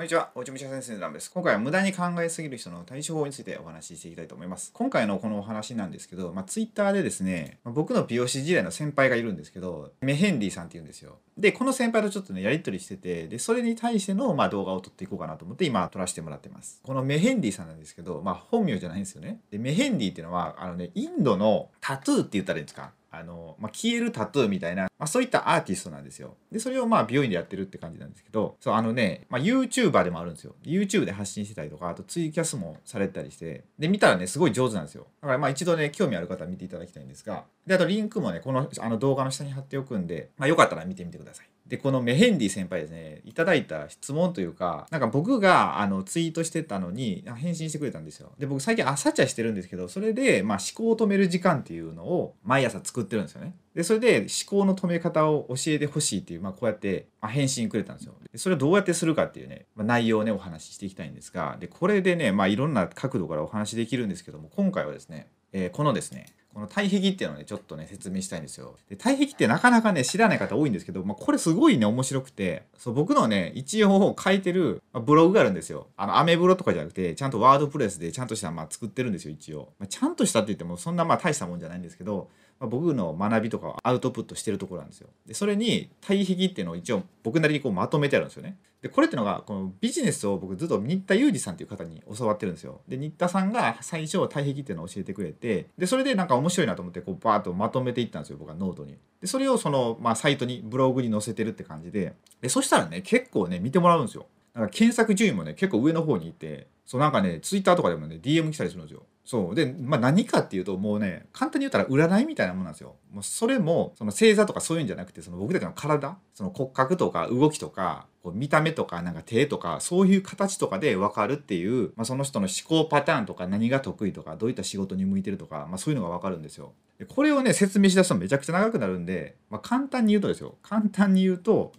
こんにちは、おちむしゃ先生のランです。今回は無駄に考えすぎる人の対処法についてお話ししていきたいと思います。今回のこのお話なんですけど、まあ、ツイッターでですね、まあ、僕の美容師時代の先輩がいるんですけど、メヘンディさんって言うんですよ。で、この先輩とちょっとね、やり取りしてて、で、それに対しての、まあ、動画を撮っていこうかなと思って今撮らせてもらってます。このメヘンディさんなんですけど、まあ、本名じゃないんですよね。で、メヘンディっていうのは、あのね、インドのタトゥーって言ったらいいんですか？あの、まあ、消えるタトゥーみたいな、まあ、そういったアーティストなんですよ。で、それをまあ美容院でやってるって感じなんですけど、そう、あのね、まあ、YouTuber でもあるんですよ。YouTube で発信してたりとか、あとツイキャスもされたりして、で、見たらね、すごい上手なんですよ。だからまあ一度ね、興味ある方は見ていただきたいんですが、で、あとリンクもね、このあの動画の下に貼っておくんで、まあ、よかったら見てみてください。で、このメヘンディ先輩ですね、いただいた質問というか、なんか僕があのツイートしてたのに返信してくれたんですよ。で、僕最近朝茶してるんですけど、それで、まあ、思考を止める時間っていうのを毎朝作ってるんですよね。で、それで思考の止め方を教えてほしいっていう、まあ、こうやって、ま返信くれたんですよ。でそれをどうやってするかっていうね、まあ、内容をね、お話ししていきたいんですが、で、これでね、まあ、いろんな角度からお話しできるんですけども、今回はですね、えー、このですね、この体癖っていうのをね、ちょっとね、説明したいんですよ。で体癖ってなかなかね、知らない方多いんですけど、まあ、これすごいね、面白くて、そう、僕のね、一応書いてる、まあ、ブログがあるんですよ。あの、アメブロとかじゃなくて、ちゃんと WordPress でちゃんとした、まあ、作ってるんですよ、一応。まあ、ちゃんとしたって言っても、そんなまあ大したもんじゃないんですけど、まあ、僕の学びとかをアウトプットしてるところなんですよ。で、それに体癖っていうのを一応僕なりにこうまとめてあるんですよね。で、これっていうのが、このビジネスを僕ずっと新田裕二さんっていう方に教わってるんですよ。で、新田さんが最初体癖っていうのを教えてくれて、で、それでなんか面白いなと思って、こうバーッとまとめていったんですよ、僕はノートに。で、それをその、まあ、サイトに、ブログに載せてるって感じで、で、そしたらね、結構ね、見てもらうんですよ。なんか検索順位もね、結構上の方にいて、そうなんかね、ツイッターとかでもね、DM 来たりするんですよ。そう。で、まあ何かっていうと、もうね、簡単に言ったら占いみたいなもんなんですよ。もうそれも、その星座とかそういうんじゃなくて、その僕たちの体、その骨格とか動きとか、こう見た目とか、なんか手とか、そういう形とかで分かるっていう、まあその人の思考パターンとか、何が得意とか、どういった仕事に向いてるとか、まあそういうのが分かるんですよ。でこれをね、説明しだすとめちゃくちゃ長くなるんで、まあ簡単に言うとですよ。簡単に言うと、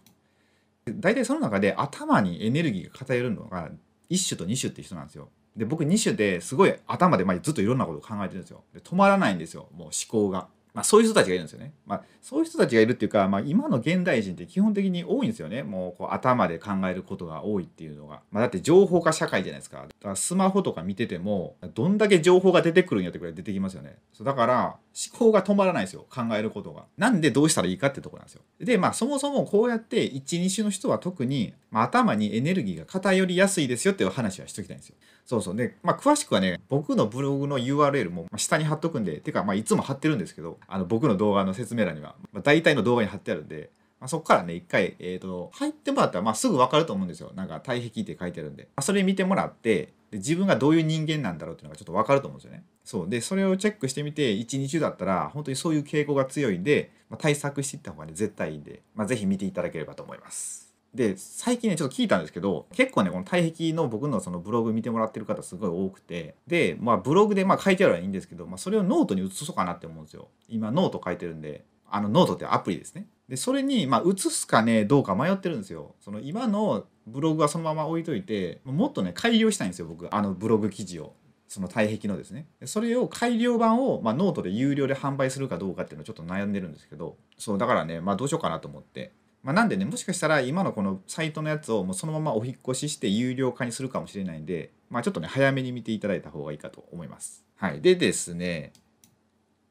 大体その中で頭にエネルギーが偏るのが1種と2種って人なんですよ。で僕2種ですごい頭でまあずっといろんなことを考えてるんですよ。で止まらないんですよもう思考が。まあ、そういう人たちがいるんですよね。まあ、そういう人たちがいるっていうか、まあ、今の現代人って基本的に多いんですよね。もうこう頭で考えることが多いっていうのが。まあ、だって情報化社会じゃないですか。だからスマホとか見てても、どんだけ情報が出てくるんやってくらい出てきますよね。そうだから、思考が止まらないですよ。考えることが。なんでどうしたらいいかってとこなんですよ。で、まあ、そもそもこうやって1、2種の人は特に、まあ、頭にエネルギーが偏りやすいですよっていう話はしときたいんですよ。そうそう。で、まあ、詳しくはね、僕のブログの URL も下に貼っとくんで、てか、まあ、いつも貼ってるんですけど、あの、僕の動画の説明欄には、まあ、大体の動画に貼ってあるんで、まあ、そこからね、一回、えっ、ー、と、入ってもらったら、まあ、すぐわかると思うんですよ。なんか、体癖って書いてあるんで。まあ、それ見てもらって、で自分がどういう人間なんだろうっていうのがちょっとわかると思うんですよね。そう。で、それをチェックしてみて、1種だったら、本当にそういう傾向が強いんで、まあ、対策していった方がね、絶対いいんで、まあ、ぜひ見ていただければと思います。で最近ねちょっと聞いたんですけど結構ねこの体癖の僕のそのブログ見てもらってる方すごい多くてでまあブログでまあ書いてあるのはいいんですけど、まあ、それをノートに移そうかなって思うんですよ。今ノート書いてるんであのノートってアプリですね。でそれにまあ移すかねどうか迷ってるんですよ。その今のブログはそのまま置いといてもっとね改良したいんですよ僕あのブログ記事を。その体癖のですね。それを改良版を、まあ、ノートで有料で販売するかどうかっていうのをちょっと悩んでるんですけどそうだからねまあどうしようかなと思って。まあ、なんでねもしかしたら今のこのサイトのやつをもうそのままお引越しして有料化にするかもしれないんで、まあ、ちょっとね早めに見ていただいた方がいいかと思います。はい、でですね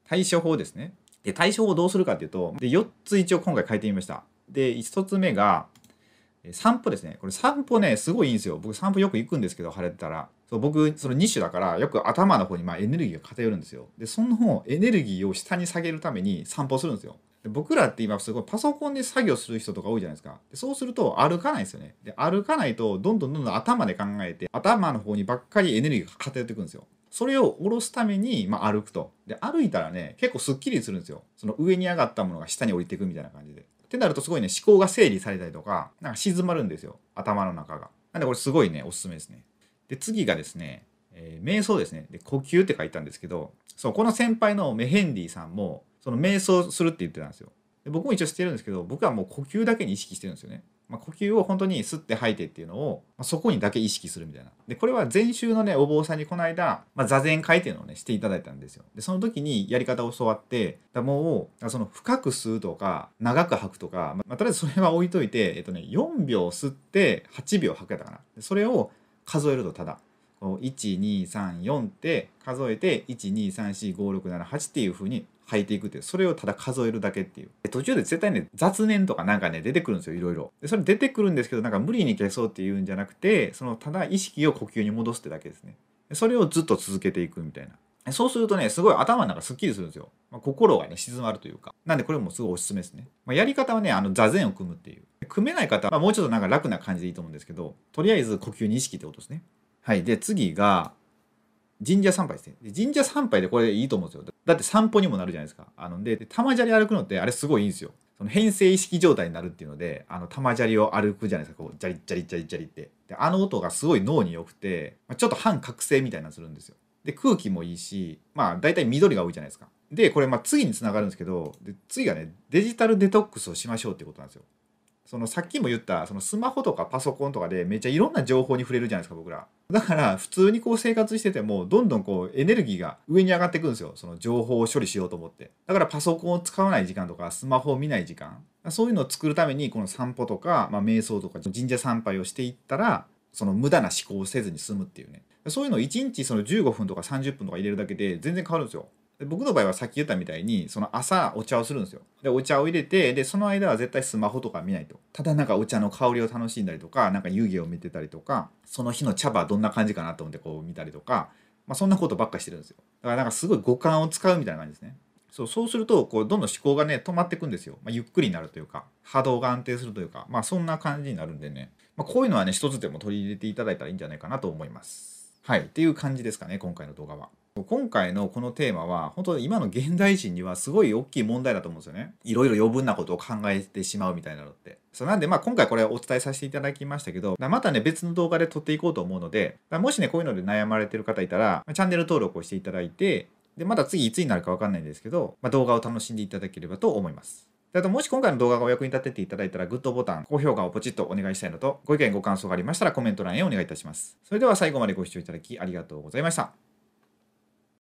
対処法ですね。で対処法をどうするかっていうとで4つ一応今回書いてみました。で1つ目が散歩ですね。これ散歩ねすごいいいんですよ。僕散歩よく行くんですけど晴れてたら。そう僕その2種だからよく頭の方にまエネルギーが偏るんですよ。でそのエネルギーを下に下げるために散歩するんですよ。で僕らって今すごいパソコンで作業する人とか多いじゃないですか。でそうすると歩かないですよね。で歩かないとどんどんどんどん頭で考えて頭の方にばっかりエネルギーが偏っていくんですよ。それを下ろすために、まあ、歩くと。で歩いたらね結構すっきりするんですよ。その上に上がったものが下に降りていくみたいな感じで。ってなるとすごいね思考が整理されたりとかなんか静まるんですよ頭の中が。なんでこれすごいねおすすめですね。で次がですね、えー、瞑想ですね。で呼吸って書いたんですけどそうこの先輩のメヘンディさんもその瞑想するって言ってたんですよ。で僕も一応してるんですけど僕はもう呼吸だけに意識してるんですよね。まあ、呼吸を本当に吸って吐いてっていうのを、まあ、そこにだけ意識するみたいなでこれは前週のねお坊さんにこの間、まあ、座禅会っていうのをねしていただいたんですよでその時にやり方を教わってだもうその深く吸うとか長く吐くとか、まあ、とりあえずそれは置いといて、えっとね、4秒吸って8秒吐くやったかなそれを数えるとただ。1234って数えて1234567っていう風に吐いていくっていう。それをただ数えるだけっていう。途中で絶対ね雑念とかなんかね出てくるんですよいろいろ。でそれ出てくるんですけどなんか無理に消そうっていうんじゃなくてそのただ意識を呼吸に戻すってだけですね。それをずっと続けていくみたいな。そうするとねすごい頭の中すっきりするんですよ、まあ、心がね静まるというか。なんでこれもすごいおすすめですね、まあ、やり方はねあの座禅を組むっていう。組めない方は、もうちょっとなんか楽な感じでいいと思うんですけどとりあえず呼吸に意識ってことですねはいで次が神社参拝ですね。で神社参拝でこれいいと思うんですよ。だって散歩にもなるじゃないですか。あので、玉砂利歩くのってあれすごいいいんですよ。その編成意識状態になるっていうので、あの玉砂利を歩くじゃないですか。こう、ジャリジャリジャリジャリって。で、あの音がすごい脳に良くて、ま、ちょっと半覚醒みたいなのするんですよ。で、空気もいいし、まあ大体緑が多いじゃないですか。で、これまあ次につながるんですけど、で次がね、デジタルデトックスをしましょうってことなんですよ。そのさっきも言ったそのスマホとかパソコンとかでめっちゃいろんな情報に触れるじゃないですか僕ら。だから普通にこう生活しててもどんどんこうエネルギーが上に上がっていくんですよ。その情報を処理しようと思って。だからパソコンを使わない時間とかスマホを見ない時間。そういうのを作るためにこの散歩とか、まあ、瞑想とか神社参拝をしていったらその無駄な思考をせずに済むっていうね。そういうのを1日その15分とか30分とか入れるだけで全然変わるんですよ。で僕の場合はさっき言ったみたいにその朝お茶をするんですよ。でお茶を入れてでその間は絶対スマホとか見ないと。ただなんかお茶の香りを楽しんだりとかなんか湯気を見てたりとかその日の茶葉どんな感じかなと思ってこう見たりとか、まあ、そんなことばっかしてるんですよ。だからなんかすごい五感を使うみたいな感じですね。そうそうするとこうどんどん思考がね止まっていくんですよ、まあ、ゆっくりになるというか波動が安定するというかまあそんな感じになるんでね、まあ、こういうのはね一つでも取り入れていただいたらいいんじゃないかなと思います。はい。っていう感じですかね今回の動画は。今回のこのテーマは本当に今の現代人にはすごい大きい問題だと思うんですよね。いろいろ余分なことを考えてしまうみたいなのって。そうなんでまあ今回これお伝えさせていただきましたけどまたね別の動画で撮っていこうと思うのでもしねこういうので悩まれてる方いたらチャンネル登録をしていただいてでまた次いつになるか分かんないんですけど、まあ、動画を楽しんでいただければと思います。あともし今回の動画がお役に立てていただいたらグッドボタン、高評価をポチッとお願いしたいのと、ご意見ご感想がありましたらコメント欄へお願いいたします。それでは最後までご視聴いただきありがとうございました。